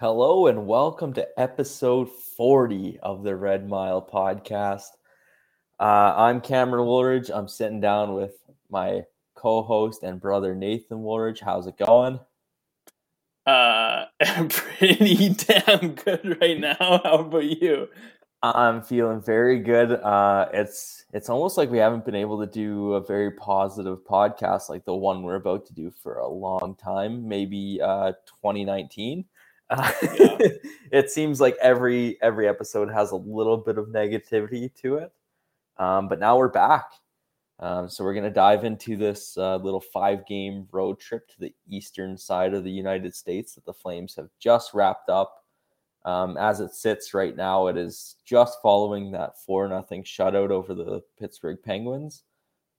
Hello and welcome to episode 40 of the Red Mile podcast. Uh, I'm Cameron Woolridge. I'm sitting down with my co host and brother Nathan Woolridge. How's it going? Uh, pretty damn good right now. How about you? I'm feeling very good. Uh, it's it's almost like we haven't been able to do a very positive podcast like the one we're about to do for a long time, maybe uh, 2019. Uh, yeah. it seems like every every episode has a little bit of negativity to it, um, but now we're back. Um, so we're going to dive into this uh, little five game road trip to the eastern side of the United States that the Flames have just wrapped up. Um, as it sits right now, it is just following that four nothing shutout over the Pittsburgh Penguins.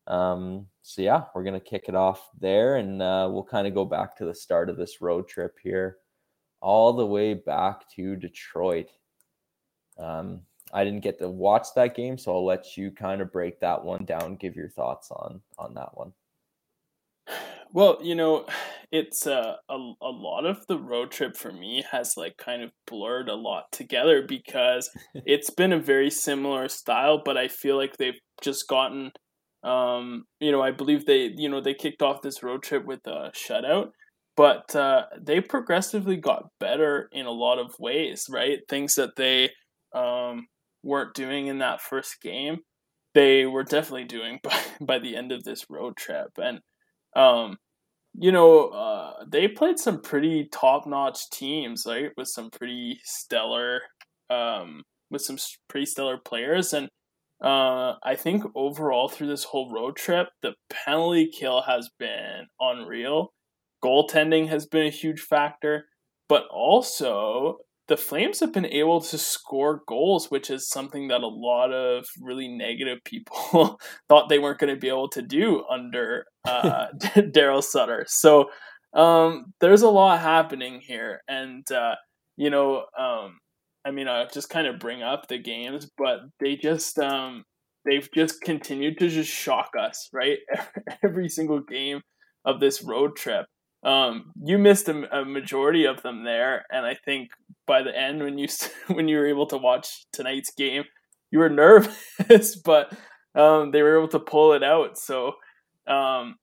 Um, so yeah, we're gonna kick it off there, and uh, we'll kind of go back to the start of this road trip here, all the way back to Detroit. Um, I didn't get to watch that game, so I'll let you kind of break that one down, give your thoughts on on that one. Well, you know, it's uh, a a lot of the road trip for me has like kind of blurred a lot together because it's been a very similar style, but I feel like they've just gotten um, you know, I believe they, you know, they kicked off this road trip with a shutout, but uh, they progressively got better in a lot of ways, right? Things that they um, weren't doing in that first game, they were definitely doing by, by the end of this road trip. And um, you know, uh, they played some pretty top notch teams, right? With some pretty stellar, um, with some pretty stellar players, and uh, I think overall through this whole road trip, the penalty kill has been unreal. Goaltending has been a huge factor, but also the Flames have been able to score goals, which is something that a lot of really negative people thought they weren't going to be able to do under uh, Daryl Sutter. So um, there's a lot happening here, and uh, you know, um, I mean, I just kind of bring up the games, but they just um, they've just continued to just shock us, right? Every single game of this road trip. Um, you missed a, a, majority of them there, and I think by the end, when you when you were able to watch tonight's game, you were nervous, but um, they were able to pull it out. So, um,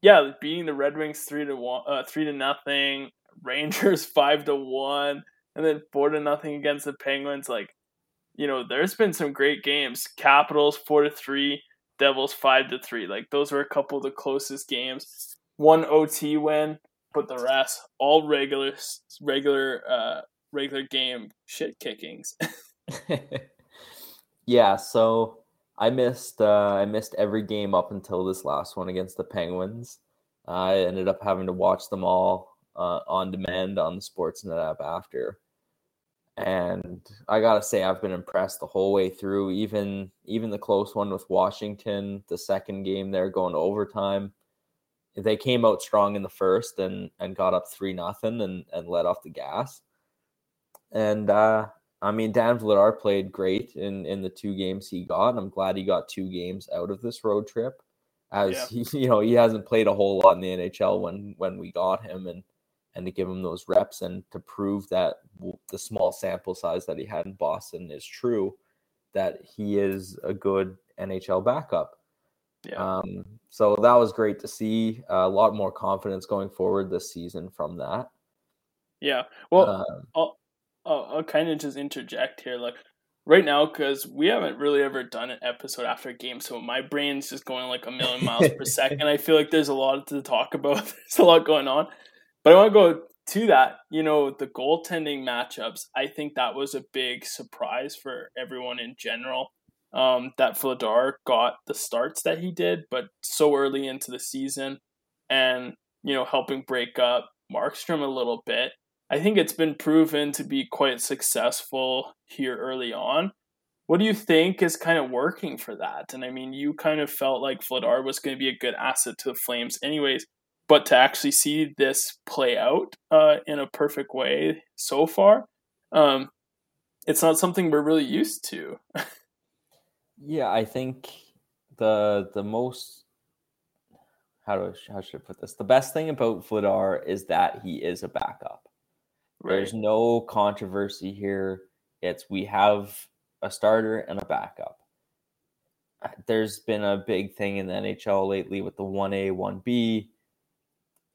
yeah, beating the Red Wings three to one, uh, three to nothing, Rangers five to one, and then four to nothing against the Penguins. Like, you know, there's been some great games. Capitals four to three, Devils five to three. Like those were a couple of the closest games one OT win, but the rest all regular regular uh regular game shit kickings. yeah, so I missed uh I missed every game up until this last one against the Penguins. I ended up having to watch them all uh, on demand on the Sportsnet app after. And I gotta say, I've been impressed the whole way through. Even even the close one with Washington, the second game there going to overtime they came out strong in the first and and got up three nothing and and let off the gas. And uh, I mean, Dan Vladar played great in in the two games he got. I'm glad he got two games out of this road trip, as yeah. he you know he hasn't played a whole lot in the NHL when when we got him and and to give him those reps and to prove that the small sample size that he had in Boston is true, that he is a good NHL backup. Yeah. Um, so that was great to see. Uh, a lot more confidence going forward this season from that. Yeah. Well, um, I'll, I'll, I'll kind of just interject here. Like right now, because we haven't really ever done an episode after a game, so my brain's just going like a million miles per second. I feel like there's a lot to talk about. there's a lot going on, but I want to go to that. You know, the goaltending matchups. I think that was a big surprise for everyone in general um, that Vladar got the starts that he did, but so early into the season and, you know, helping break up Markstrom a little bit. I think it's been proven to be quite successful here early on. What do you think is kind of working for that? And I mean, you kind of felt like Vladar was going to be a good asset to the Flames, anyways. But to actually see this play out uh, in a perfect way so far, um, it's not something we're really used to. Yeah, I think the the most how do I, how should I put this? The best thing about Vladar is that he is a backup. Right. There's no controversy here. It's we have a starter and a backup. Uh, there's been a big thing in the NHL lately with the 1A, 1B.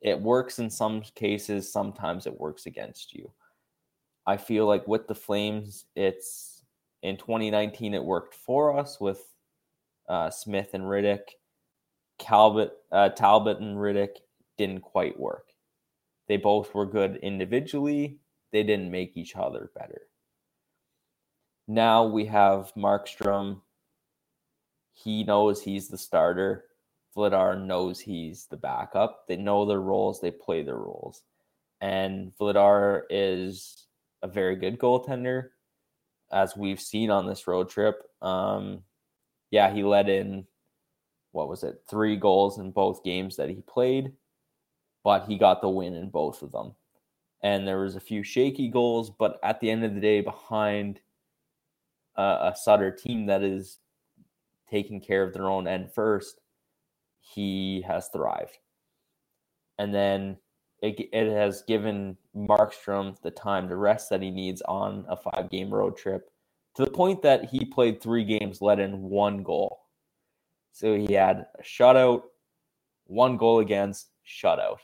It works in some cases, sometimes it works against you. I feel like with the Flames, it's in 2019, it worked for us with uh, Smith and Rittich. Talbot, uh, Talbot and Rittich didn't quite work. They both were good individually. They didn't make each other better. Now we have Markstrom. He knows he's the starter. Vladar knows he's the backup. They know their roles. They play their roles. And Vladar is a very good goaltender, as we've seen on this road trip. Um, yeah, he let in what was it, three goals in both games that he played, but he got the win in both of them. And there was a few shaky goals, but at the end of the day, behind a Sutter team that is taking care of their own end first, he has thrived. And then it, it has given Markstrom the time to rest that he needs on a five game road trip to the point that he played three games, let in one goal. So he had a shutout, one goal against, shutout.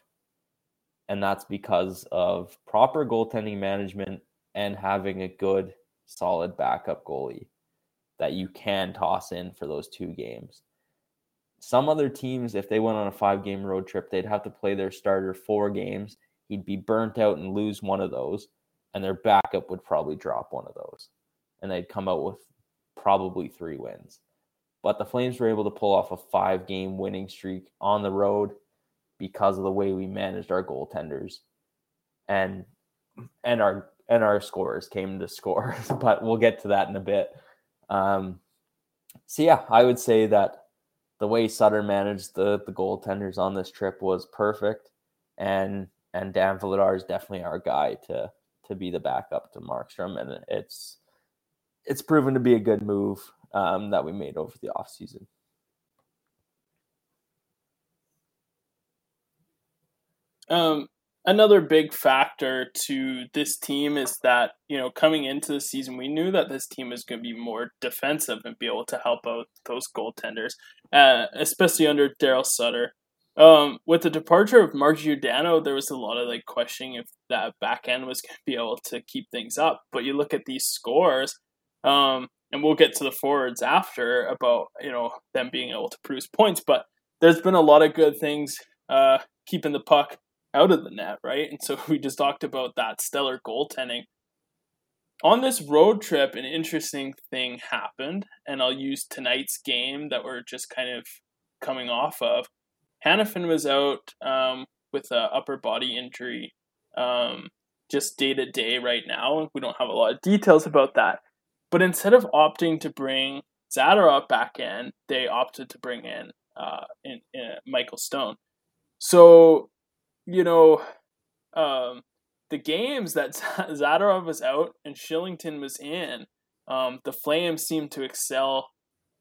And that's because of proper goaltending management and having a good, solid backup goalie that you can toss in for those two games. Some other teams, if they went on a five game road trip, they'd have to play their starter four games. He'd be burnt out and lose one of those, and their backup would probably drop one of those. And they'd come out with probably three wins. But the Flames were able to pull off a five game winning streak on the road because of the way we managed our goaltenders. And and our and our scorers came to score, but we'll get to that in a bit. Um, so yeah, I would say that the way Sutter managed the the goaltenders on this trip was perfect, and and Dan Vladar is definitely our guy to to be the backup to Markstrom, and it's it's proven to be a good move um, that we made over the offseason. Um, another big factor to this team is that you know coming into the season we knew that this team was going to be more defensive and be able to help out those goaltenders uh, especially under daryl sutter um, with the departure of mark giordano there was a lot of like questioning if that back end was going to be able to keep things up but you look at these scores um, and we'll get to the forwards after about you know them being able to produce points but there's been a lot of good things uh, keeping the puck out of the net, right? And so we just talked about that stellar goaltending. On this road trip, an interesting thing happened, and I'll use tonight's game that we're just kind of coming off of. Hanifin was out um, with an upper body injury um, just day to day right now. We don't have a lot of details about that. But instead of opting to bring Zadorov back in, they opted to bring in, uh, in, in Michael Stone. So you know, um, the games that Zadorov was out and Kylington was in, um, the Flames seemed to excel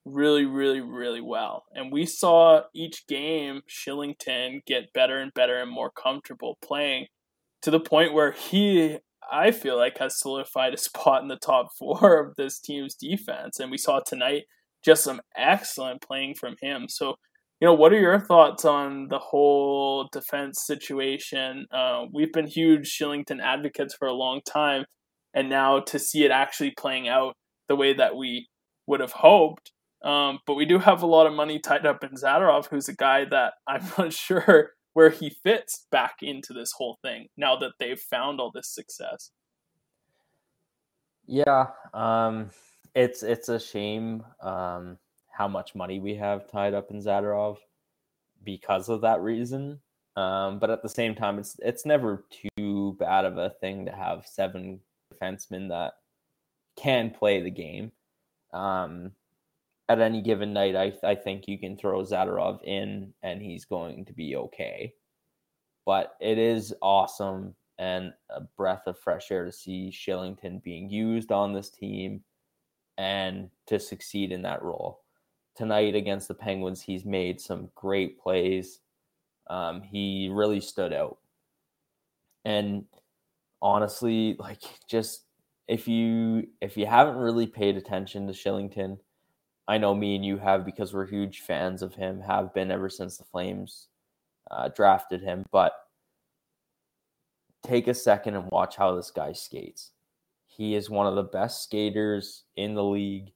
really, really, really well. And we saw each game Kylington get better and better and more comfortable playing to the point where he, I feel like, has solidified a spot in the top four of this team's defense. And we saw tonight just some excellent playing from him. So you know, what are your thoughts on the whole defense situation? Uh, we've been huge Kylington advocates for a long time, and now to see it actually playing out the way that we would have hoped. Um, but we do have a lot of money tied up in Zadorov, who's a guy that I'm not sure where he fits back into this whole thing now that they've found all this success. Yeah, um, it's it's a shame. Um, how much money we have tied up in Zadorov because of that reason. Um, but at the same time, it's it's never too bad of a thing to have seven defensemen that can play the game. Um, at any given night, I I think you can throw Zadorov in and he's going to be okay. But it is awesome and a breath of fresh air to see Kylington being used on this team and to succeed in that role tonight against the Penguins, he's made some great plays. Um, he really stood out. And honestly, like just if you if you haven't really paid attention to Kylington, I know me and you have because we're huge fans of him, have been ever since the Flames uh, drafted him. But take a second and watch how this guy skates. He is one of the best skaters in the league,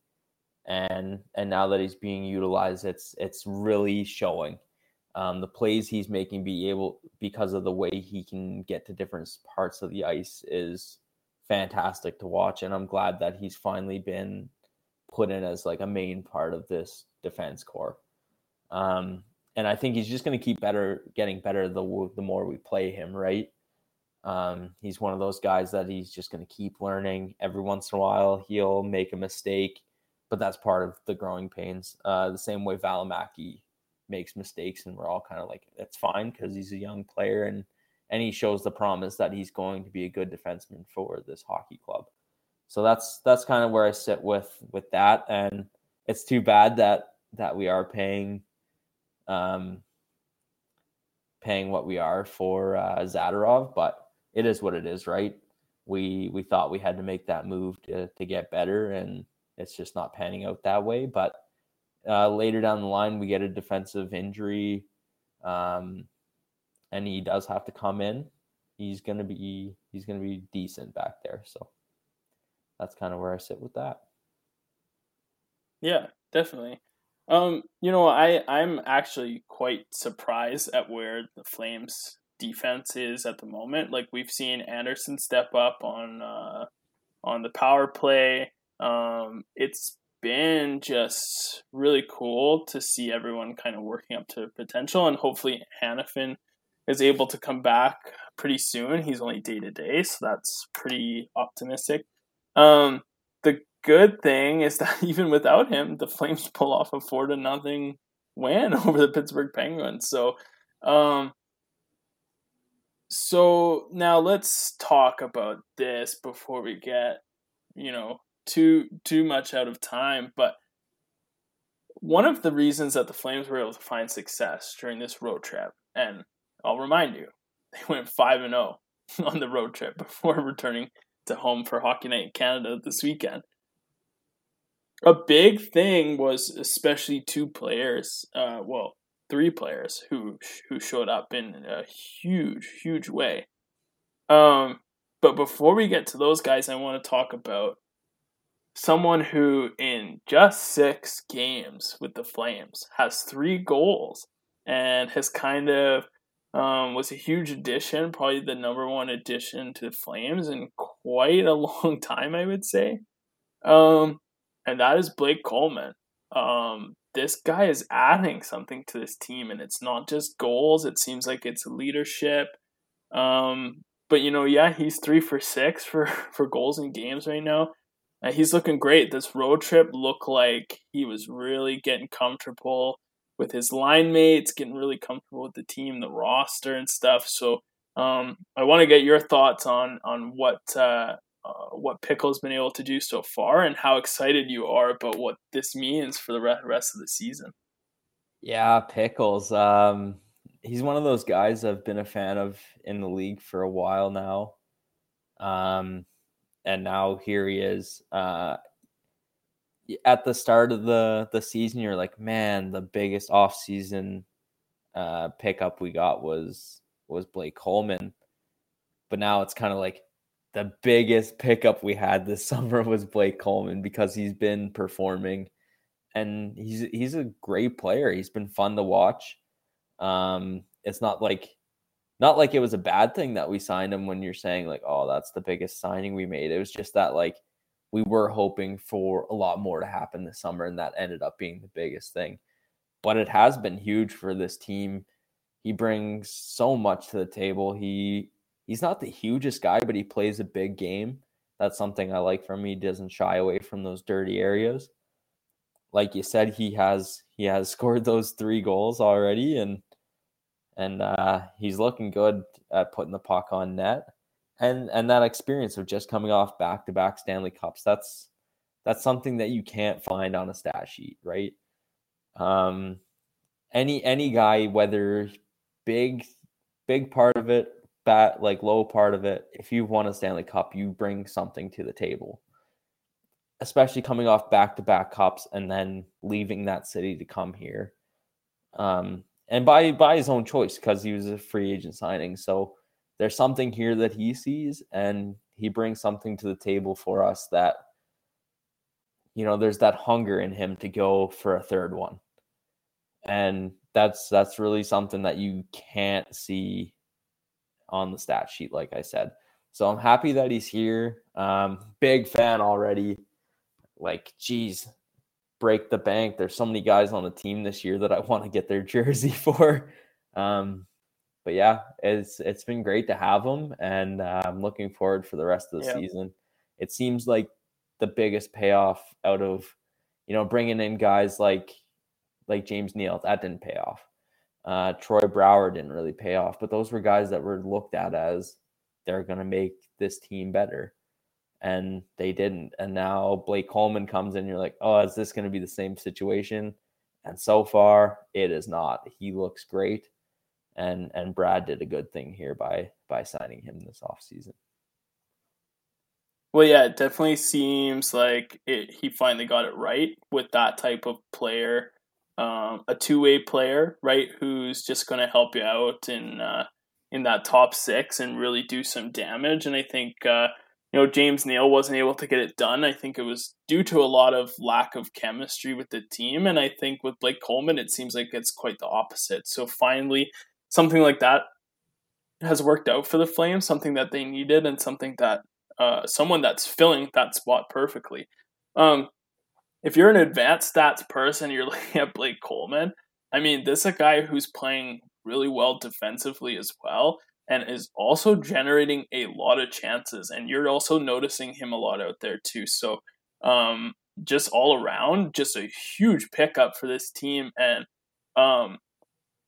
and and now that he's being utilized, it's it's really showing. Um, the plays he's making be able because of the way he can get to different parts of the ice is fantastic to watch and i'm glad that he's finally been put in as like a main part of this defense core um, and i think he's just going to keep better getting better the, the more we play him right um, he's one of those guys that he's just going to keep learning every once in a while he'll make a mistake but that's part of the growing pains uh, the same way valimaki makes mistakes and we're all kind of like that's fine because he's a young player and and he shows the promise that he's going to be a good defenseman for this hockey club so that's that's kind of where i sit with with that and it's too bad that that we are paying um paying what we are for uh, Zadorov, but it is what it is, right? We we thought we had to make that move to to get better, and it's just not panning out that way. But uh, later down the line, we get a defensive injury, um, and he does have to come in. He's gonna be he's gonna be decent back there. So that's kind of where I sit with that. Yeah, definitely. Um, you know, I I'm actually quite surprised at where the Flames defense is at the moment. Like we've seen Anderson step up on uh, on the power play. Um, it's been just really cool to see everyone kind of working up to potential, and hopefully Hanifin is able to come back pretty soon. He's only day to day, so that's pretty optimistic. Um, the good thing is that even without him, the Flames pull off a four to nothing win over the Pittsburgh Penguins. So, um, so now let's talk about this before we get, you know, too too much out of time. But one of the reasons that the Flames were able to find success during this road trip, and I'll remind you, they went five and zero oh on the road trip before returning to home for Hockey Night in Canada this weekend. A big thing was especially two players, uh, well, three players who who showed up in a huge, huge way. Um, but before we get to those guys, I want to talk about someone who, in just six games with the Flames, has three goals and has kind of um, was a huge addition, probably the number one addition to the Flames in quite a long time, I would say. Um, and that is Blake Coleman. Um, this guy is adding something to this team, and it's not just goals. It seems like it's leadership. Um, but you know, yeah, he's three for six for for goals in games right now. He's looking great. This road trip looked like he was really getting comfortable with his line mates, getting really comfortable with the team, the roster, and stuff. So um, I want to get your thoughts on on what uh, uh, what Pickle's been able to do so far, and how excited you are about what this means for the rest of the season. Yeah, Pickles. Um, he's one of those guys I've been a fan of in the league for a while now. Um, and now here he is. Uh, at the start of the the season, you're like, man, the biggest off season uh, pickup we got was was Blake Coleman. But now it's kind of like the biggest pickup we had this summer was Blake Coleman because he's been performing and he's he's a great player. He's been fun to watch. Um, it's not like not like it was a bad thing that we signed him when you're saying like, oh, that's the biggest signing we made. It was just that like we were hoping for a lot more to happen this summer, and that ended up being the biggest thing. But it has been huge for this team. He brings so much to the table. He he's not the hugest guy, but he plays a big game. That's something I like from him. He doesn't shy away from those dirty areas. Like you said, he has he has scored those three goals already, and and uh, he's looking good at putting the puck on net. And and that experience of just coming off back to back Stanley Cups, that's that's something that you can't find on a stat sheet, right? Um, any any guy, whether big big part of it bat like low part of it, if you've won a Stanley Cup, you bring something to the table. Especially coming off back to back cups and then leaving that city to come here. Um, and by by his own choice, because he was a free agent signing. So there's something here that he sees and he brings something to the table for us that you know there's that hunger in him to go for a third one. And that's that's really something that you can't see on the stat sheet like i said. So i'm happy that he's here. Um big fan already. Like geez break the bank there's so many guys on the team this year that i want to get their jersey for um but yeah it's it's been great to have them, and uh, i'm looking forward for the rest of the yeah. season it seems like the biggest payoff out of you know bringing in guys like like James Neal that didn't pay off. Uh, Troy Brouwer didn't really pay off, but those were guys that were looked at as they're going to make this team better, and they didn't. And now Blake Coleman comes in, you're like, oh, is this going to be the same situation? And so far, it is not. He looks great, and and Brad did a good thing here by by signing him this offseason. Well, yeah, it definitely seems like it, he finally got it right with that type of player, um, a two way player, right? Who's just going to help you out in uh, in that top six and really do some damage. And I think uh, you know James Neal wasn't able to get it done. I think it was due to a lot of lack of chemistry with the team. And I think with Blake Coleman, it seems like it's quite the opposite. So finally, something like that has worked out for the Flames, something that they needed, and something that uh, someone that's filling that spot perfectly. Um, if you're an advanced stats person, you're looking at Blake Coleman. I mean, this is a guy who's playing really well defensively as well and is also generating a lot of chances. And you're also noticing him a lot out there too. So, um, just all around, just a huge pickup for this team. And, um,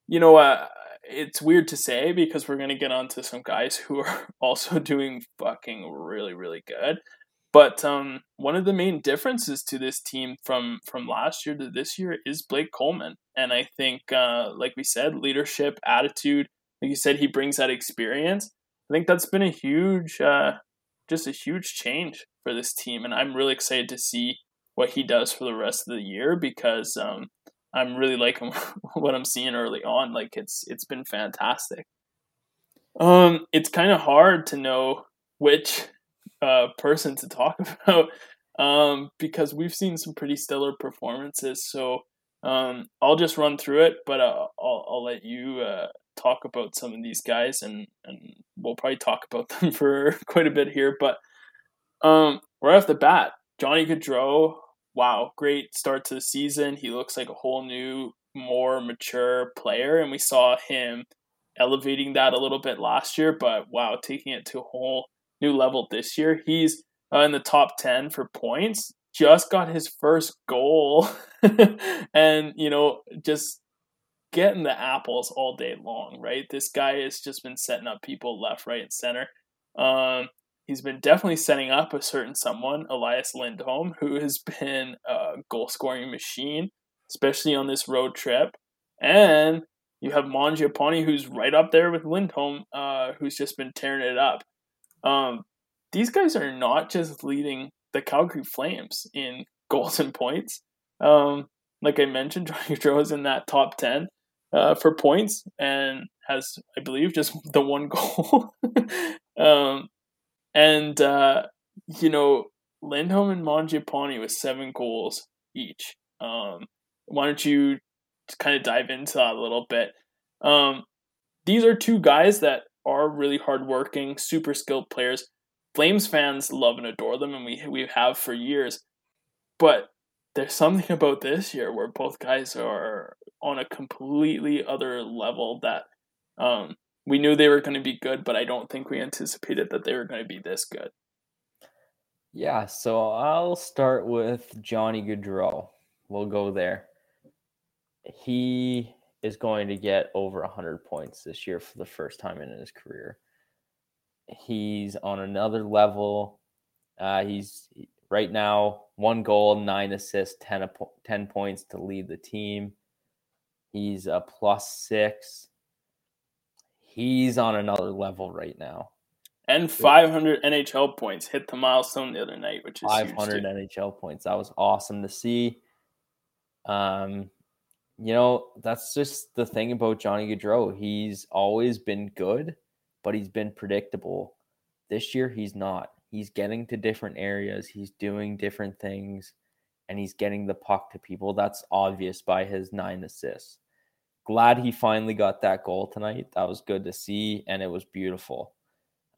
you know, uh, it's weird to say because we're gonna get onto some guys who are also doing fucking really really good. But um, one of the main differences to this team from from last year to this year is Blake Coleman, and I think, uh, like we said, leadership, attitude. Like you said, he brings that experience. I think that's been a huge, uh, just a huge change for this team, and I'm really excited to see what he does for the rest of the year because um, I'm really liking what I'm seeing early on. Like it's it's been fantastic. Um, it's kind of hard to know which uh, person to talk about um, because we've seen some pretty stellar performances. So um, I'll just run through it, but uh, I'll I'll let you uh, talk about some of these guys, and and we'll probably talk about them for quite a bit here. But um, right off the bat, Johnny Gaudreau wow, great start to the season. He looks like a whole new, more mature player, and we saw him elevating that a little bit last year, but wow, taking it to a whole new level this year. He's uh, in the top 10 for points, just got his first goal, and you know, just getting the apples all day long, right? This guy has just been setting up people left, right, and center. Um, he's been definitely setting up a certain someone, Elias Lindholm, who has been a goal scoring machine, especially on this road trip. And you have Mangiapane, who's right up there with Lindholm, uh, who's just been tearing it up. Um, these guys are not just leading the Calgary Flames in goals and points. Um, like I mentioned, Johnny Gaudreau is in that top 10 uh, for points and has, I believe, just the one goal. um, and, uh, you know, Lindholm and Mangiapane with seven goals each. Um, why don't you kind of dive into that a little bit? Um, these are two guys that are really hardworking, super skilled players. Flames fans love and adore them, and we we have for years. But there's something about this year where both guys are on a completely other level that um, we knew they were going to be good, but I don't think we anticipated that they were going to be this good. Yeah, so I'll start with Johnny Gaudreau. We'll go there. He is going to get over 100 points this year for the first time in his career. He's on another level. Uh, he's right now one goal, nine assists, 10, 10 points to lead the team. He's a plus six he's on another level right now. And 500 NHL points hit the milestone the other night, which is 500 NHL points. That was awesome to see. Um, you know, that's just the thing about Johnny Gaudreau. He's always been good, but he's been predictable. This year, he's not. He's getting to different areas, he's doing different things, and he's getting the puck to people. That's obvious by his nine assists. Glad he finally got that goal tonight. That was good to see, and it was beautiful.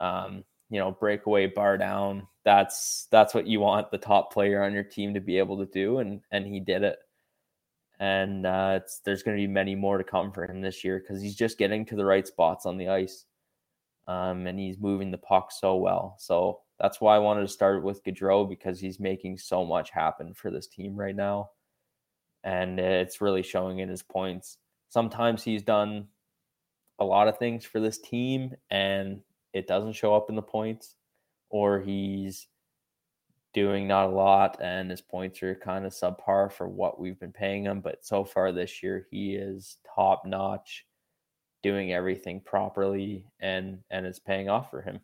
Um, you know, breakaway bar down. That's that's what you want the top player on your team to be able to do, and and he did it and uh, there's going to be many more to come for him this year because he's just getting to the right spots on the ice, um, and he's moving the puck so well. So that's why I wanted to start with Gaudreau because he's making so much happen for this team right now, and it's really showing in his points. Sometimes he's done a lot of things for this team, and it doesn't show up in the points, or he's doing not a lot, and his points are kind of subpar for what we've been paying him. But so far this year, he is top notch, doing everything properly, and and it's paying off for him.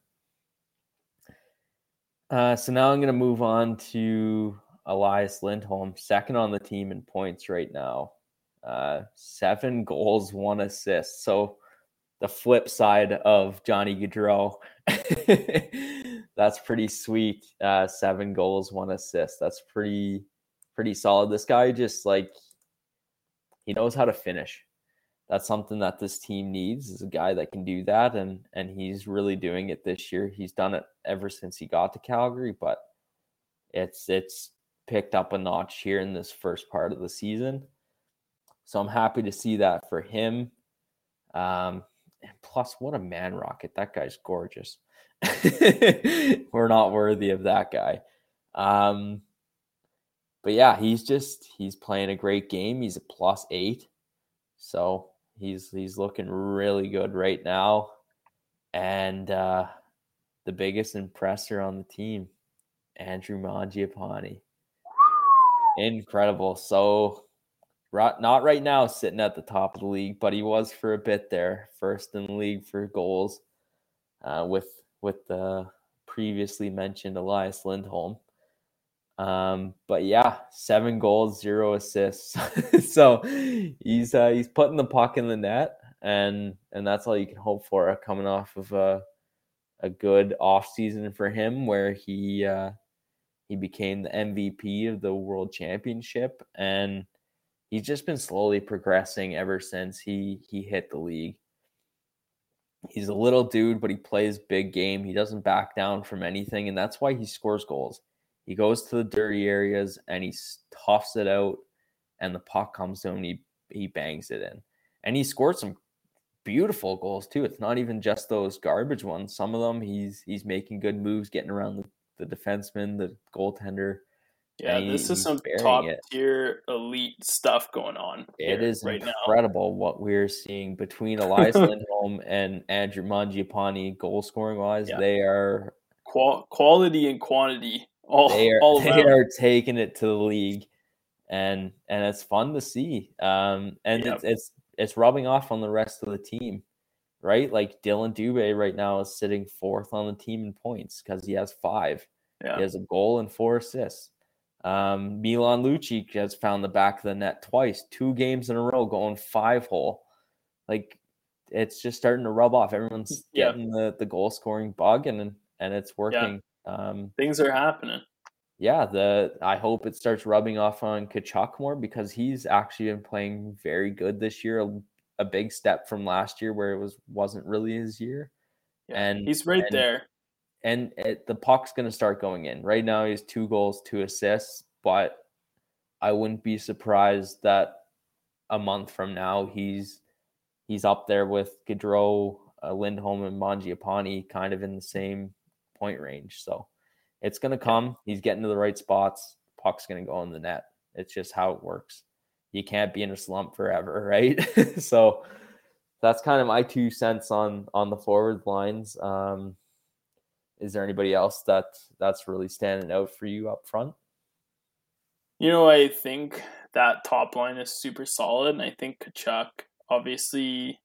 Uh, so now I'm going to move on to Elias Lindholm, second on the team in points right now. Uh, seven goals, one assist. So the flip side of Johnny Gaudreau. that's pretty sweet. Uh, seven goals, one assist. That's pretty pretty solid. This guy just like he knows how to finish. That's something that this team needs is a guy that can do that, and and he's really doing it this year. He's done it ever since he got to Calgary, but it's it's picked up a notch here in this first part of the season. So I'm happy to see that for him. Um, and plus, what a man rocket! That guy's gorgeous. We're not worthy of that guy. Um, but yeah, he's just he's playing a great game. He's a plus eight, so he's he's looking really good right now. And uh, the biggest impressor on the team, Andrew Mangiapane, incredible. So not right now sitting at the top of the league, but he was for a bit there, first in the league for goals, uh, with with the previously mentioned Elias Lindholm. Um, but yeah, seven goals, zero assists. so he's uh, he's putting the puck in the net, and and that's all you can hope for coming off of a a good off season for him, where he uh, he became the MVP of the World Championship, and he's just been slowly progressing ever since he he hit the league. He's a little dude, but he plays big game. He doesn't back down from anything, and that's why he scores goals. He goes to the dirty areas and he toughs it out, and the puck comes to him. he he bangs it in, and he scored some beautiful goals too. It's not even just those garbage ones. Some of them he's he's making good moves, getting around the, the defenseman, the goaltender. Yeah, this is some top it. tier elite stuff going on. It is right incredible now. what we're seeing between Elias Lindholm and Andrew Mangiapane goal scoring wise. Yeah. They are Qual- quality and quantity. All they are all they are taking it to the league, and and it's fun to see. Um, and yep. it's it's it's rubbing off on the rest of the team, right? Like Dillon Dubé right now is sitting fourth on the team in points because he has five. Yeah. He has a goal and four assists. Um, Milan Lucic has found the back of the net twice, two games in a row, going five hole. Like it's just starting to rub off. Everyone's getting the, the goal scoring bug, and and it's working. Yeah. Um, Things are happening. Yeah, the I hope it starts rubbing off on Tkachuk more because he's actually been playing very good this year. A, a big step from last year where it was wasn't really his year. Yeah, and he's right and, there and it, the puck's going to start going in. Right now, he's two goals, two assists, but I wouldn't be surprised that a month from now he's he's up there with Gaudreau, uh, Lindholm, and Mangiapane, kind of in the same point range. So it's going to come. He's getting to the right spots. Puck's going to go in the net. It's just how it works. You can't be in a slump forever, right? so that's kind of my two cents on on the forward lines. Um, is there anybody else that that's really standing out for you up front? You know, I think that top line is super solid, and I think Tkachuk obviously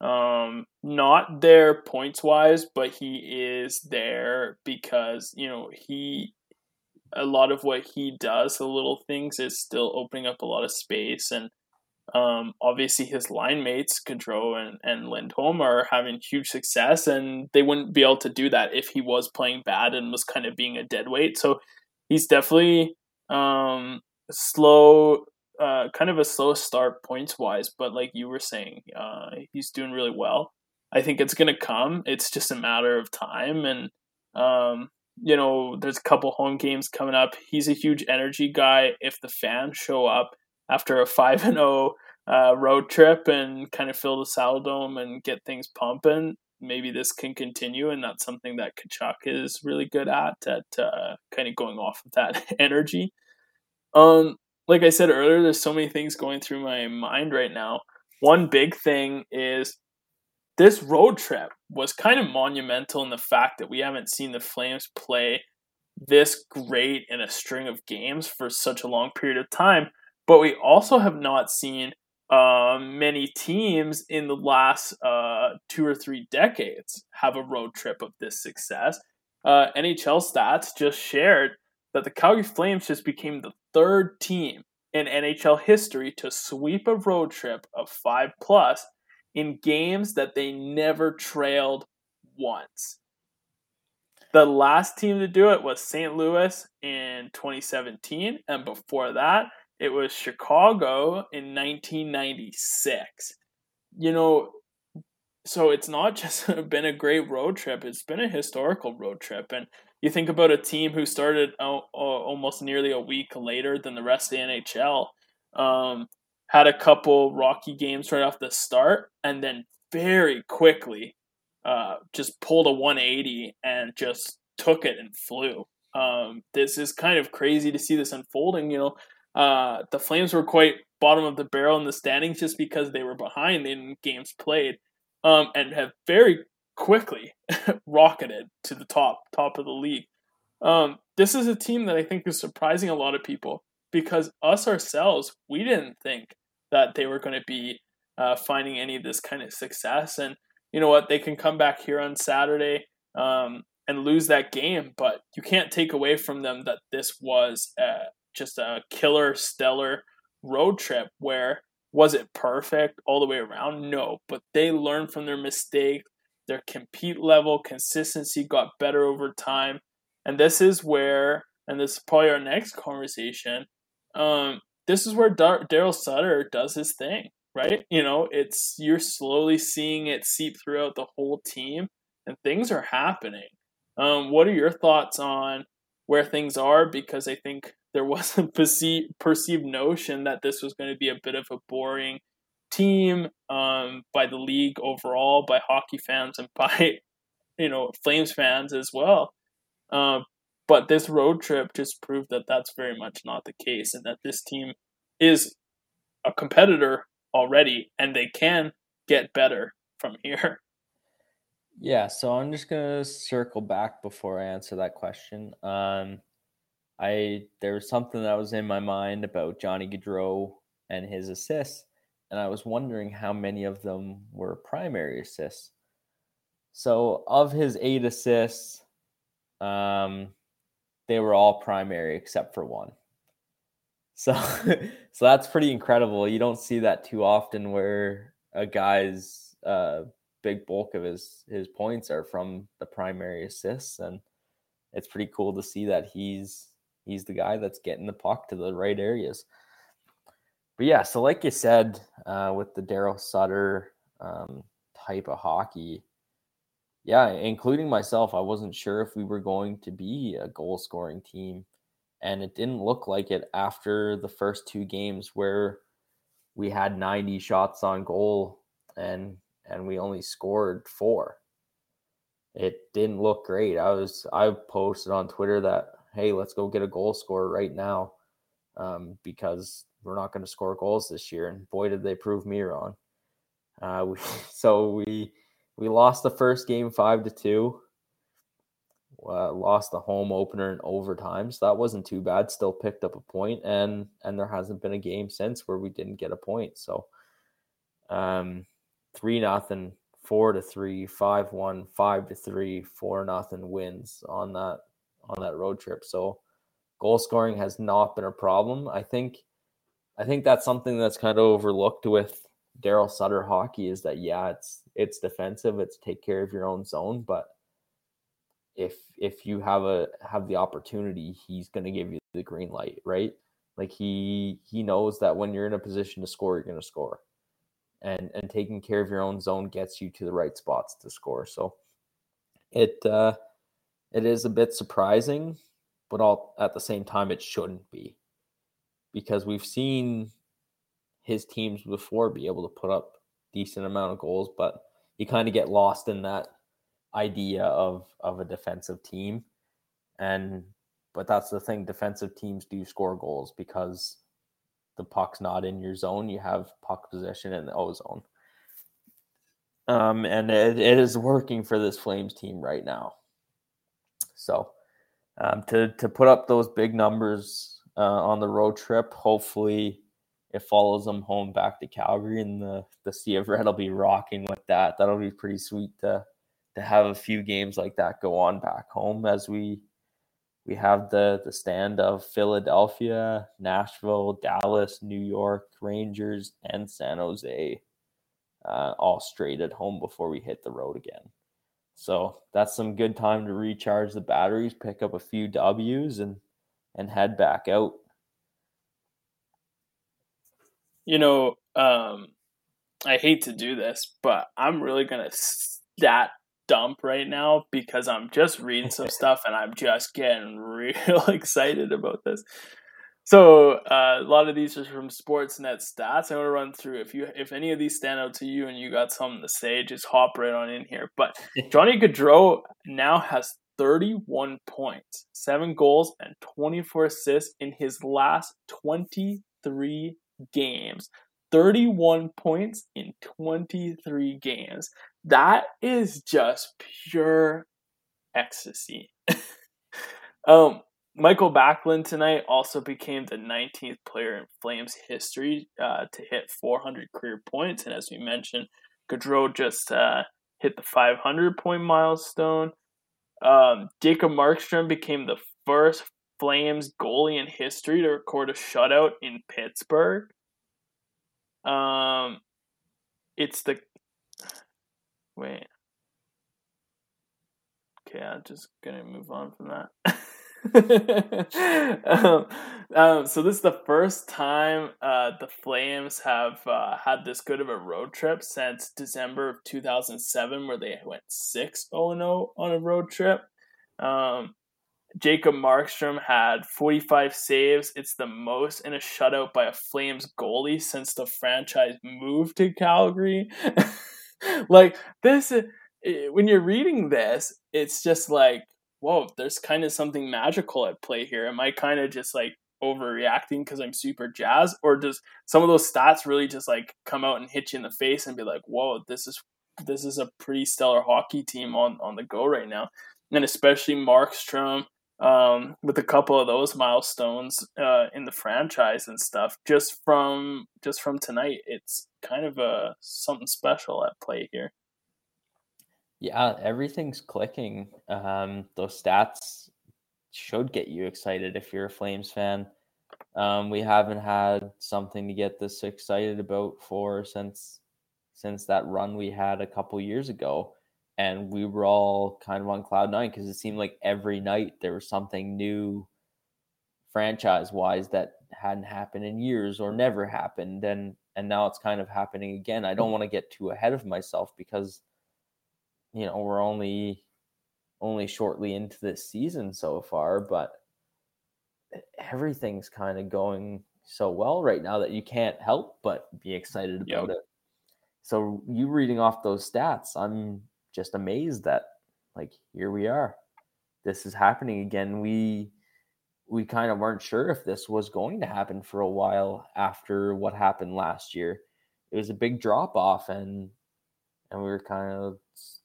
Um, not there points wise, but he is there because you know he a lot of what he does, the little things, is still opening up a lot of space. And um, obviously, his line mates, Gaudreau and, and Lindholm, are having huge success, and they wouldn't be able to do that if he was playing bad and was kind of being a dead weight. So he's definitely um, slow, uh, kind of a slow start points wise, but like you were saying, uh, he's doing really well. I think it's going to come. It's just a matter of time. And um, you know, there's a couple home games coming up. He's a huge energy guy. If the fans show up after a five and zero oh, uh, road trip and kind of fill the Saddledome and get things pumping, maybe this can continue, and that's something that Tkachuk is really good at at uh, kind of going off of that energy. Um, like I said earlier, there's so many things going through my mind right now. One big thing is this road trip was kind of monumental in the fact that we haven't seen the Flames play this great in a string of games for such a long period of time. But we also have not seen uh, many teams in the last uh, two or three decades have a road trip of this success. Uh, NHL stats just shared that the Calgary Flames just became the third team in NHL history to sweep a road trip of five plus in games that they never trailed once. The last team to do it was St. Louis in 2017, and before that, it was Chicago in 1996. You know, so it's not just been a great road trip, it's been a historical road trip. And you think about a team who started almost nearly a week later than the rest of the NHL. Um, had a couple rocky games right off the start, and then very quickly uh, just pulled a 180 and just took it and flew. Um, this is kind of crazy to see this unfolding. You know, uh, the Flames were quite bottom of the barrel in the standings just because they were behind in games played, um, and have very quickly rocketed to the top top of the league. Um, this is a team that I think is surprising a lot of people because us ourselves, we didn't think that they were going to be uh, finding any of this kind of success. And you know what? They can come back here on Saturday um, and lose that game, but you can't take away from them that this was uh, just a killer, stellar road trip where was it perfect all the way around? No, but they learned from their mistake. Their compete level, consistency got better over time. And this is where, and this is probably our next conversation, um, this is where Dar- Daryl Sutter does his thing, right? You know, it's you're slowly seeing it seep throughout the whole team, and things are happening. Um, what are your thoughts on where things are? Because I think there was a perceived, perceived notion that this was going to be a bit of a boring team um, by the league overall, by hockey fans, and by you know Flames fans as well. Um, but this road trip just proved that that's very much not the case, and that this team is a competitor already, and they can get better from here. Yeah, so I'm just gonna circle back before I answer that question. Um, I there was something that was in my mind about Johnny Gaudreau and his assists, and I was wondering how many of them were primary assists. So of his eight assists, um, they were all primary except for one. So so that's pretty incredible. You don't see that too often where a guy's uh, big bulk of his his points are from the primary assists and it's pretty cool to see that he's he's the guy that's getting the puck to the right areas. But yeah, so like you said, uh, with the Daryl Sutter um, type of hockey, yeah, including myself, I wasn't sure if we were going to be a goal scoring team. And it didn't look like it after the first two games where we had 90 shots on goal and and we only scored four. It didn't look great. I was I posted on Twitter that hey, let's go get a goal scorer right now um, because we're not going to score goals this year. And boy, did they prove me wrong. Uh, we, so we we lost the first game five to two. Uh, lost the home opener in overtime, so that wasn't too bad. Still picked up a point, and and there hasn't been a game since where we didn't get a point. So, um, three nothing, four to three, five one, five to three, four nothing wins on that on that road trip. So goal scoring has not been a problem. I think I think that's something that's kind of overlooked with Daryl Sutter hockey is that yeah, it's it's defensive, it's take care of your own zone, but if if you have a have the opportunity, he's going to give you the green light, right? Like he he knows that when you're in a position to score, you're going to score. And and taking care of your own zone gets you to the right spots to score. So it uh it is a bit surprising, but all at the same time it shouldn't be. Because we've seen his teams before be able to put up decent amount of goals, but you kind of get lost in that idea of of a defensive team. And but that's the thing, defensive teams do score goals because the puck's not in your zone. You have puck possession in the O zone. Um, and it, it is working for this Flames team right now. So um, to to put up those big numbers uh, on the road trip, hopefully it follows them home back to Calgary, and the the Sea of Red will be rocking with that. That'll be pretty sweet to to have a few games like that go on back home as we we have the the stand of Philadelphia, Nashville, Dallas, New York, Rangers, and San Jose, uh, all straight at home before we hit the road again. So that's some good time to recharge the batteries, pick up a few W's, and and head back out. You know, um, I hate to do this, but I'm really gonna stat dump right now because I'm just reading some stuff and I'm just getting real excited about this. So uh, a lot of these are from Sportsnet stats. I want to run through if you if any of these stand out to you and you got something to say, just hop right on in here. But Johnny Gaudreau now has 31 points, seven goals, and 24 assists in his last 23 games. 31 points in 23 games. That is just pure ecstasy. um, Mikael Backlund tonight also became the 19th player in Flames history uh, to hit 400 career points. And as we mentioned, Gaudreau just uh, hit the 500 point milestone. Um, Jacob Markstrom became the first Flames goalie in history to record a shutout in Pittsburgh. Um, it's the wait. Okay, I'm just gonna move on from that. um, um, so this is the first time uh, the Flames have uh, had this good of a road trip since December of 2007, where they went 6 0 on a road trip. Um, Jacob Markstrom had 45 saves. It's the most in a shutout by a Flames goalie since the franchise moved to Calgary. like this, when you're reading this, it's just like, whoa, there's kind of something magical at play here. Am I kind of just like overreacting because I'm super jazzed, or does some of those stats really just like come out and hit you in the face and be like, whoa, this is this is a pretty stellar hockey team on on the go right now, and especially Markstrom um, with a couple of those milestones uh, in the franchise and stuff. Just from just from tonight, it's kind of a something special at play here. Yeah, everything's clicking. Um, those stats should get you excited if you're a Flames fan. Um, we haven't had something to get this excited about for since since that run we had a couple years ago and we were all kind of on cloud nine because it seemed like every night there was something new franchise wise that hadn't happened in years or never happened and and now it's kind of happening again i don't want to get too ahead of myself because you know we're only only shortly into this season so far but everything's kind of going so well right now that you can't help but be excited about yep. it so you reading off those stats i'm just amazed that like here we are. This is happening again. We we kind of weren't sure if this was going to happen for a while after what happened last year. It was a big drop off and and we were kind of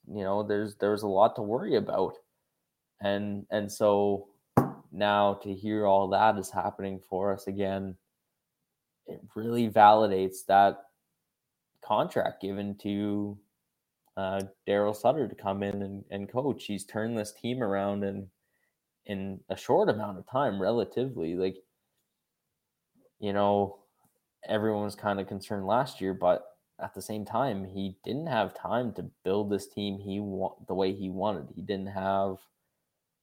you know there's there was a lot to worry about. And and so now to hear all that is happening for us again it really validates that contract given to uh, Daryl Sutter to come in and, and coach. He's turned this team around in in a short amount of time, relatively. Like, you know, everyone was kind of concerned last year, but at the same time, he didn't have time to build this team he the way he wanted. He didn't have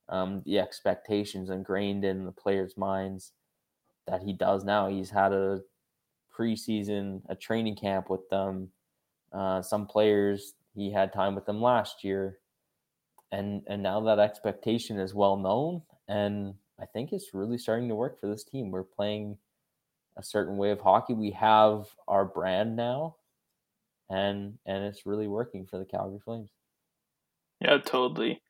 um, the expectations ingrained in the players' minds that he does now. He's had a preseason, a training camp with them. Uh, some players he had time with them last year, and and now that expectation is well known, and I think it's really starting to work for this team. We're playing a certain way of hockey. We have our brand now, and and it's really working for the Calgary Flames. Yeah, totally.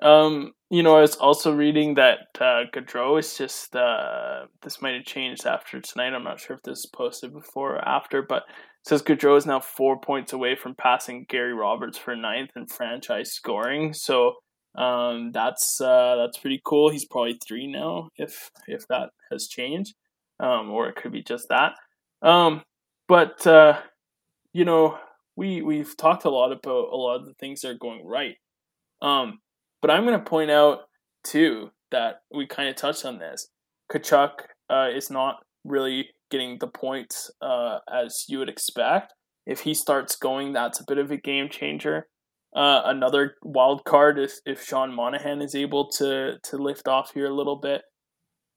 Um, you know, I was also reading that uh, Gaudreau is just uh, this might have changed after tonight. I'm not sure if this is posted before or after, but says Gaudreau is now four points away from passing Gary Roberts for ninth in franchise scoring. So um, that's uh, that's pretty cool. He's probably three now, if if that has changed, um, or it could be just that. Um, but uh, you know, we we've talked a lot about a lot of the things that are going right. Um, but I'm going to point out too that we kind of touched on this. Tkachuk uh, is not really getting the points uh, as you would expect. If he starts going, that's a bit of a game changer. Uh, another wild card is if Sean Monahan is able to to lift off here a little bit.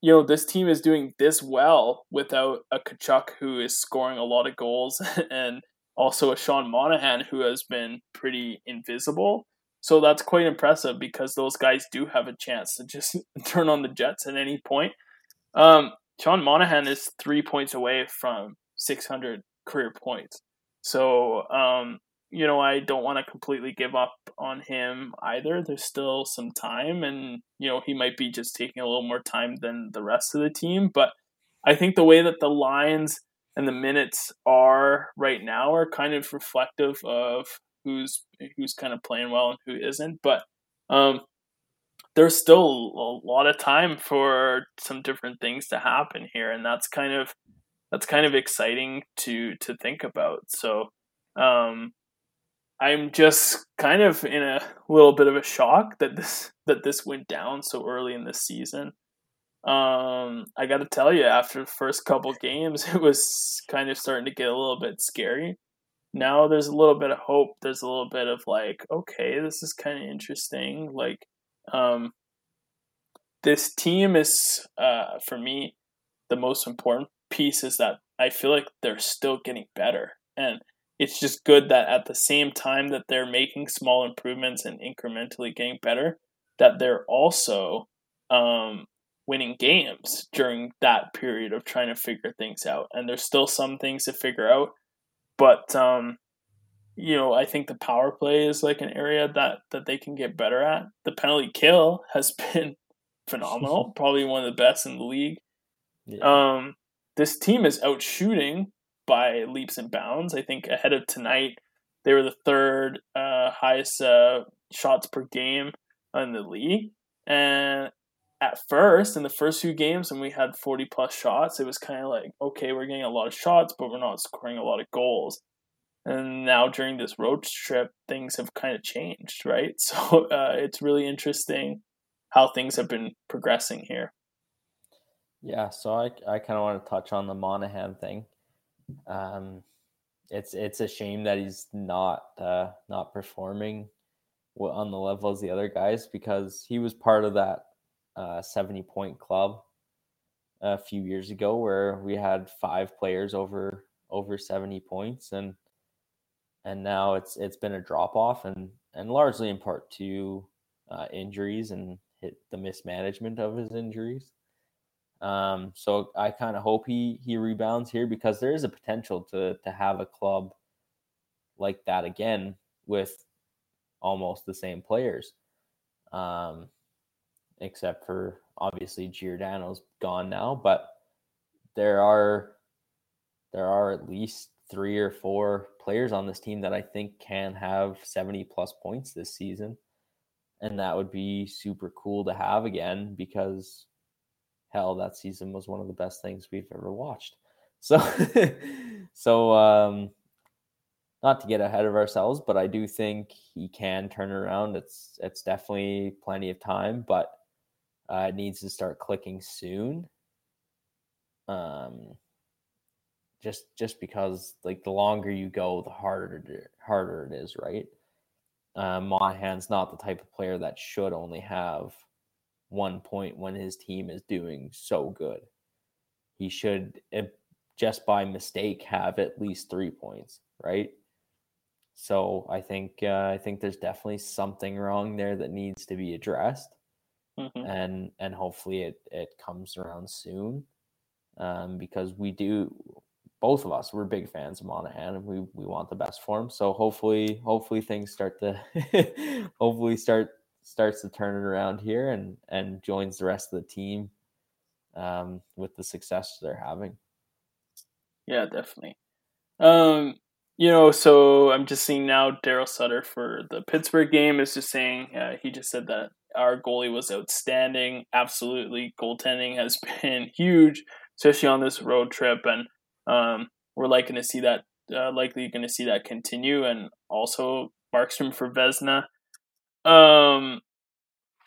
You know, this team is doing this well without a Tkachuk who is scoring a lot of goals and also a Sean Monahan who has been pretty invisible. So that's quite impressive because those guys do have a chance to just turn on the Jets at any point. Um, Sean Monahan is three points away from 600 career points. So, um, you know, I don't want to completely give up on him either. There's still some time, and, you know, he might be just taking a little more time than the rest of the team. But I think the way that the lines and the minutes are right now are kind of reflective of who's who's kind of playing well and who isn't. But um, there's still a lot of time for some different things to happen here, and that's kind of that's kind of exciting to to think about. So um, I'm just kind of in a little bit of a shock that this that this went down so early in the season. Um, I got to tell you, after the first couple games, it was kind of starting to get a little bit scary now there's a little bit of hope. There's a little bit of like, okay, this is kind of interesting. Like, um, this team is, uh, for me, the most important piece is that I feel like they're still getting better. And it's just good that at the same time that they're making small improvements and incrementally getting better, that they're also um, winning games during that period of trying to figure things out. And there's still some things to figure out but um, you know, I think the power play is like an area that that they can get better at. The penalty kill has been phenomenal, probably one of the best in the league. Yeah. Um, this team is out shooting by leaps and bounds. I think ahead of tonight, they were the third uh, highest uh, shots per game in the league. And at first, in the first few games, when we had 40 plus shots, it was kind of like, okay, we're getting a lot of shots, but we're not scoring a lot of goals. And now during this road trip, things have kind of changed, right? So uh, it's really interesting how things have been progressing here. Yeah, so I, I kind of want to touch on the Monahan thing. Um, it's it's a shame that he's not uh, not performing on the level as the other guys because he was part of that uh, 70 point club a few years ago where we had five players over over 70 points and and now it's it's been a drop off and and largely in part to uh, injuries and hit the mismanagement of his injuries. Um, so I kind of hope he he rebounds here because there is a potential to to have a club like that again with almost the same players, um, except for obviously Giordano's gone now, but there are there are at least three or four players on this team that I think can have 70 plus points this season. And that would be super cool to have again because hell, that season was one of the best things we've ever watched. So, so, um, not to get ahead of ourselves, but I do think he can turn around. It's it's definitely plenty of time, but uh, needs to start clicking soon. Um, just just because like the longer you go, the harder harder it is, right? Uh, Monahan's not the type of player that should only have one point when his team is doing so good. He should, just by mistake, have at least three points, right? So I think uh, I think there's definitely something wrong there that needs to be addressed, mm-hmm. and and hopefully it it comes around soon, um, because we do both of us we're big fans of Monahan and we we want the best for him. So hopefully hopefully things start to hopefully start starts to turn it around here and and joins the rest of the team um, with the success they're having. Yeah, definitely. Um, you know, so I'm just seeing now Daryl Sutter for the Pittsburgh game is just saying uh, he just said that our goalie was outstanding. Absolutely, goaltending has been huge, especially on this road trip, and um, we're likely to see that uh, likely going to see that continue. And also Markstrom for Vezina. Um,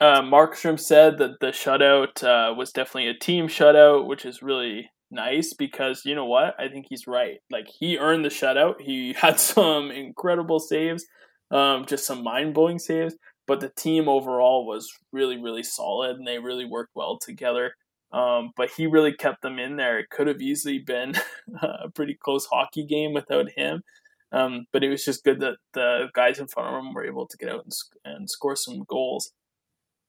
uh, Markstrom said that the shutout uh, was definitely a team shutout, which is really nice because you know what? I think he's right. Like he earned the shutout. He had some incredible saves, um, just some mind blowing saves. But the team overall was really, really solid, and they really worked well together. Um, but he really kept them in there. It could have easily been a pretty close hockey game without him. Um, but it was just good that the guys in front of him were able to get out and, and score some goals.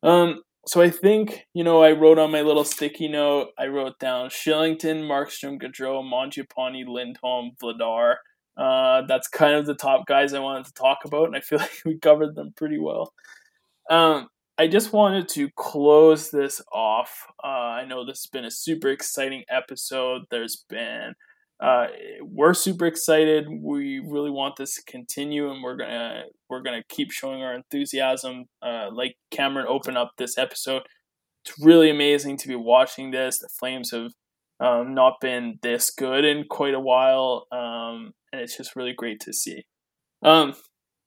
Um, so I think, you know, I wrote on my little sticky note, I wrote down Kylington, Markstrom, Gaudreau, Mangiapane, Lindholm, Vladar. Uh, that's kind of the top guys I wanted to talk about, and I feel like we covered them pretty well. Um, I just wanted to close this off. Uh, I know this has been a super exciting episode. There's been, uh, we're super excited. We really want this to continue, and we're gonna we're gonna keep showing our enthusiasm. Uh, like Cameron opened up this episode, it's really amazing to be watching this. The Flames have um, not been this good in quite a while, um, and it's just really great to see. Um,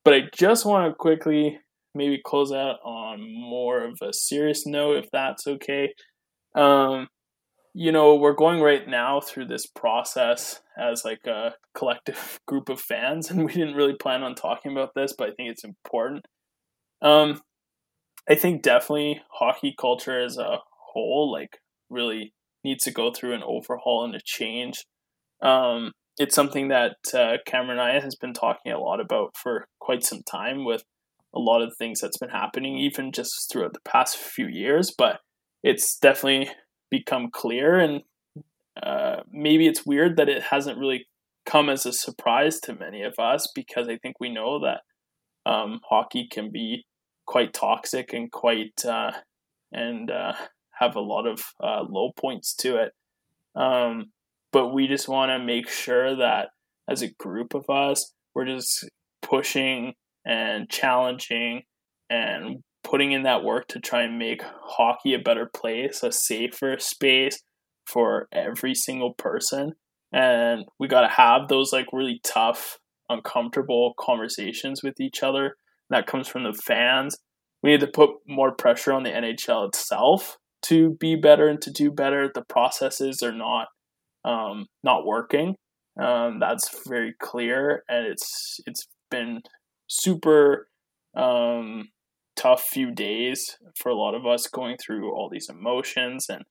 but I just want to quickly maybe close out on more of a serious note, if that's okay. Um, you know, we're going right now through this process as like a collective group of fans, and we didn't really plan on talking about this, but I think it's important. Um, I think definitely hockey culture as a whole, like, really needs to go through an overhaul and a change. Um, it's something that uh, Cameron and I has been talking a lot about for quite some time with a lot of things that's been happening, even just throughout the past few years. But it's definitely become clear, and uh, maybe it's weird that it hasn't really come as a surprise to many of us because I think we know that um, hockey can be quite toxic and quite uh, and uh, have a lot of uh, low points to it. Um, but we just want to make sure that as a group of us, we're just pushing and challenging and putting in that work to try and make hockey a better place, a safer space for every single person. And we got to have those like really tough, uncomfortable conversations with each other. That comes from the fans. We need to put more pressure on the NHL itself to be better and to do better. The processes are not um, not working. Um, that's very clear, and it's it's been super um, tough few days for a lot of us going through all these emotions and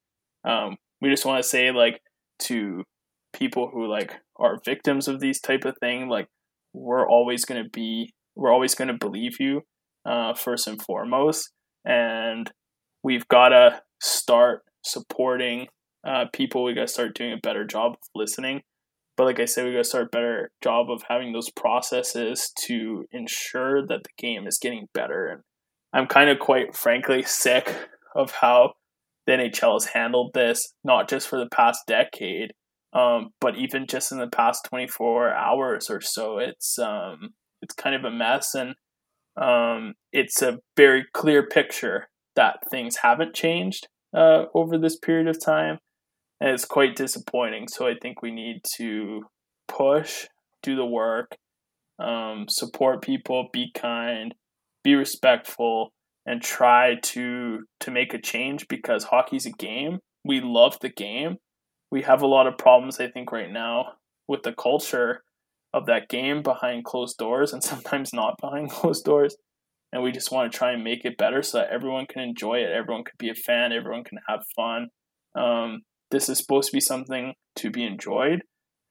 um, we just want to say like to people who like are victims of these type of thing like we're always going to be we're always going to believe you uh, first and foremost and we've got to start supporting uh, people we got to start doing a better job of listening but like I said, we got to start better job of having those processes to ensure that the game is getting better. And I'm kind of quite frankly sick of how the NHL has handled this, not just for the past decade, um, but even just in the past 24 hours or so. It's um, it's kind of a mess, and um, it's a very clear picture that things haven't changed uh, over this period of time and it's quite disappointing. So I think we need to push, do the work, um, support people, be kind, be respectful, and try to to make a change because hockey's a game. We love the game. We have a lot of problems, I think, right now with the culture of that game behind closed doors and sometimes not behind closed doors. And we just want to try and make it better so that everyone can enjoy it. Everyone can be a fan. Everyone can have fun. Um, this is supposed to be something to be enjoyed.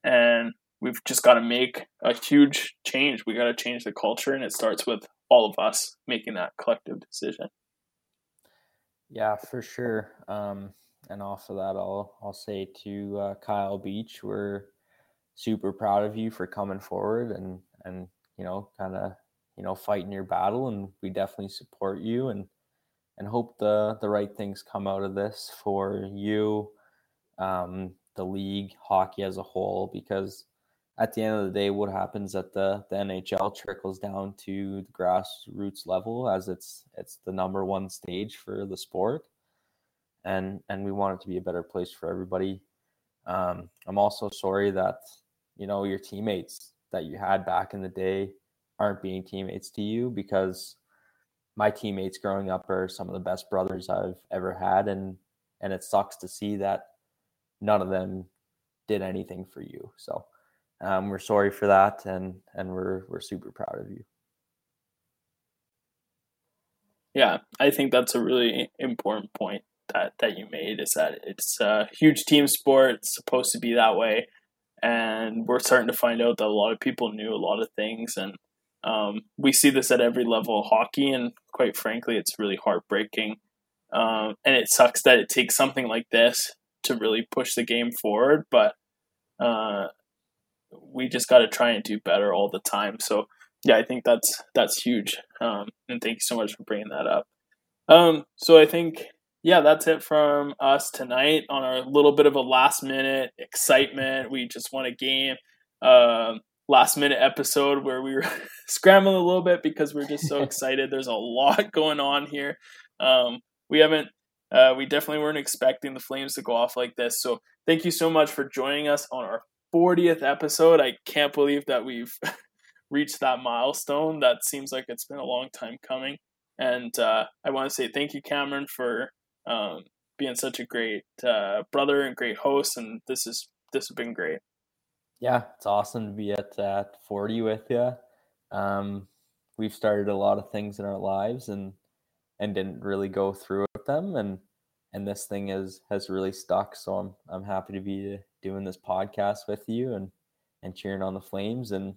And we've just got to make a huge change. We got to change the culture. And it starts with all of us making that collective decision. Yeah, for sure. Um, and off of that, I'll I'll say to uh, Kyle Beach, we're super proud of you for coming forward and and you know kind of you know fighting your battle, and we definitely support you and and hope the the right things come out of this for you, um, the league, hockey as a whole, because at the end of the day, what happens at the, the NHL trickles down to the grassroots level as it's it's the number one stage for the sport, and and we want it to be a better place for everybody. Um, I'm also sorry that you know your teammates that you had back in the day aren't being teammates to you because my teammates growing up are some of the best brothers I've ever had, and and it sucks to see that none of them did anything for you. So um, we're sorry for that, and and we're we're super proud of you. Yeah, I think that's a really important point that that you made. Is that it's a huge team sport. It's supposed to be that way, and we're starting to find out that a lot of people knew a lot of things, and um, we see this at every level of hockey. And quite frankly, it's really heartbreaking. Um, and it sucks that it takes something like this to really push the game forward, but. Uh, we just got to try and do better all the time. So yeah, I think that's that's huge. Um, and thank you so much for bringing that up. Um, so I think yeah, that's it from us tonight on our little bit of a last minute excitement. We just won a game. Um, last minute episode where we were scrambling a little bit because we are just so excited. There's a lot going on here. Um, we haven't, uh, we definitely weren't expecting the Flames to go off like this. So thank you so much for joining us on our 40th episode. I can't believe that we've reached that milestone. That seems like it's been a long time coming. And uh, I want to say thank you, Cameron, for um, being such a great uh, brother and great host. And this is this has been great. Yeah, it's awesome to be at at 40 with you. Um, we've started a lot of things in our lives and and didn't really go through with them and and this thing is has really stuck. So I'm I'm happy to be doing this podcast with you and and cheering on the Flames and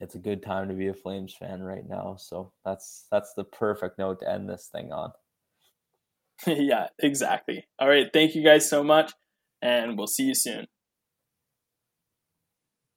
it's a good time to be a Flames fan right now. So that's that's the perfect note to end this thing on. yeah, exactly. All right, thank you guys so much and we'll see you soon.